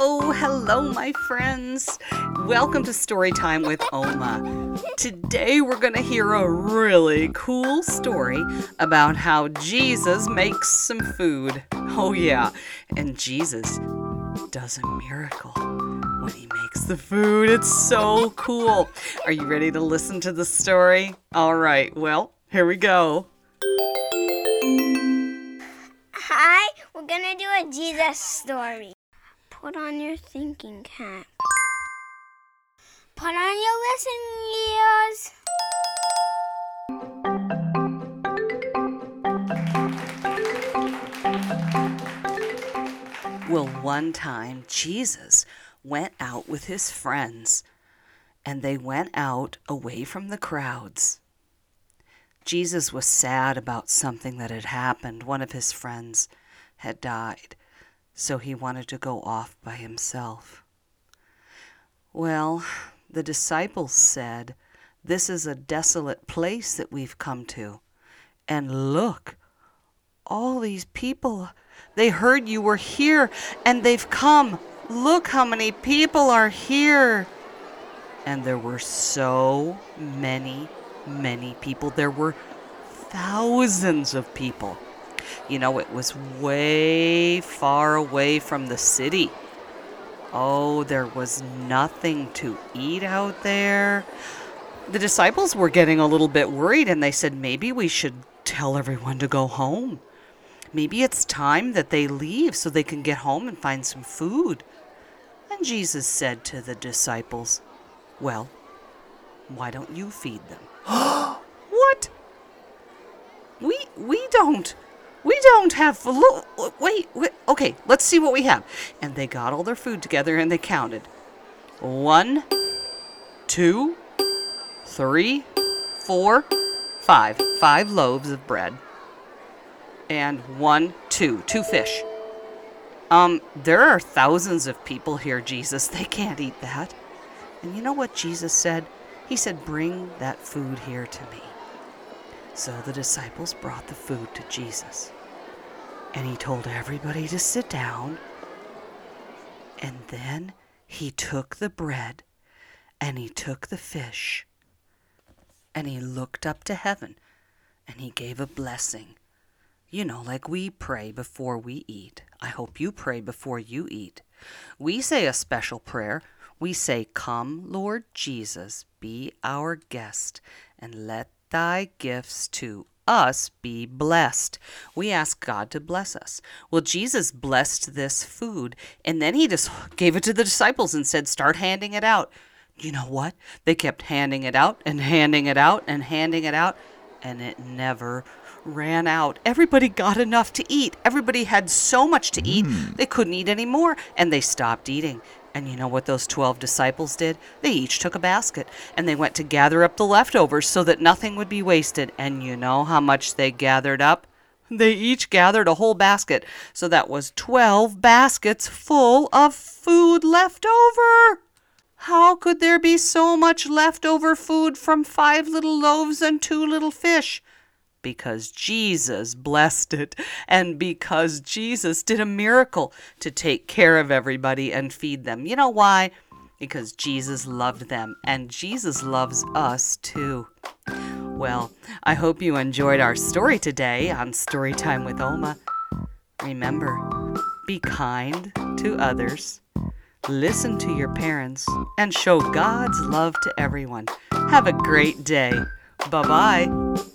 Oh, hello, my friends. Welcome to Storytime with Oma. Today we're going to hear a really cool story about how Jesus makes some food. Oh, yeah, and Jesus does a miracle when he makes the food. It's so cool. Are you ready to listen to the story? All right, well, here we go. Hi, we're gonna do a Jesus story. Put on your thinking cap. Put on your listening ears. Well, one time Jesus went out with his friends, and they went out away from the crowds. Jesus was sad about something that had happened. One of his friends had died, so he wanted to go off by himself. Well, the disciples said, This is a desolate place that we've come to. And look, all these people, they heard you were here and they've come. Look how many people are here. And there were so many, many people. There were thousands of people. You know, it was way far away from the city. Oh, there was nothing to eat out there. The disciples were getting a little bit worried and they said maybe we should tell everyone to go home. Maybe it's time that they leave so they can get home and find some food. And Jesus said to the disciples, Well, why don't you feed them? what? We we don't don't have look, wait, wait okay let's see what we have. And they got all their food together and they counted. One two three four five. Five loaves of bread. And one two two fish. Um there are thousands of people here jesus. They can't eat that. And you know what jesus said? He said bring that food here to me. So the disciples brought the food to Jesus. And he told everybody to sit down. And then he took the bread and he took the fish and he looked up to heaven and he gave a blessing. You know, like we pray before we eat. I hope you pray before you eat. We say a special prayer. We say, Come, Lord Jesus, be our guest, and let thy gifts to us be blessed. We ask God to bless us. Well, Jesus blessed this food, and then he just gave it to the disciples and said, Start handing it out. You know what? They kept handing it out and handing it out and handing it out, and it never ran out. Everybody got enough to eat. Everybody had so much to eat, mm. they couldn't eat any more, and they stopped eating. And you know what those 12 disciples did? They each took a basket and they went to gather up the leftovers so that nothing would be wasted. And you know how much they gathered up? They each gathered a whole basket. So that was 12 baskets full of food left over. How could there be so much leftover food from five little loaves and two little fish? Because Jesus blessed it and because Jesus did a miracle to take care of everybody and feed them. You know why? Because Jesus loved them and Jesus loves us too. Well, I hope you enjoyed our story today on Storytime with Oma. Remember, be kind to others, listen to your parents, and show God's love to everyone. Have a great day. Bye bye.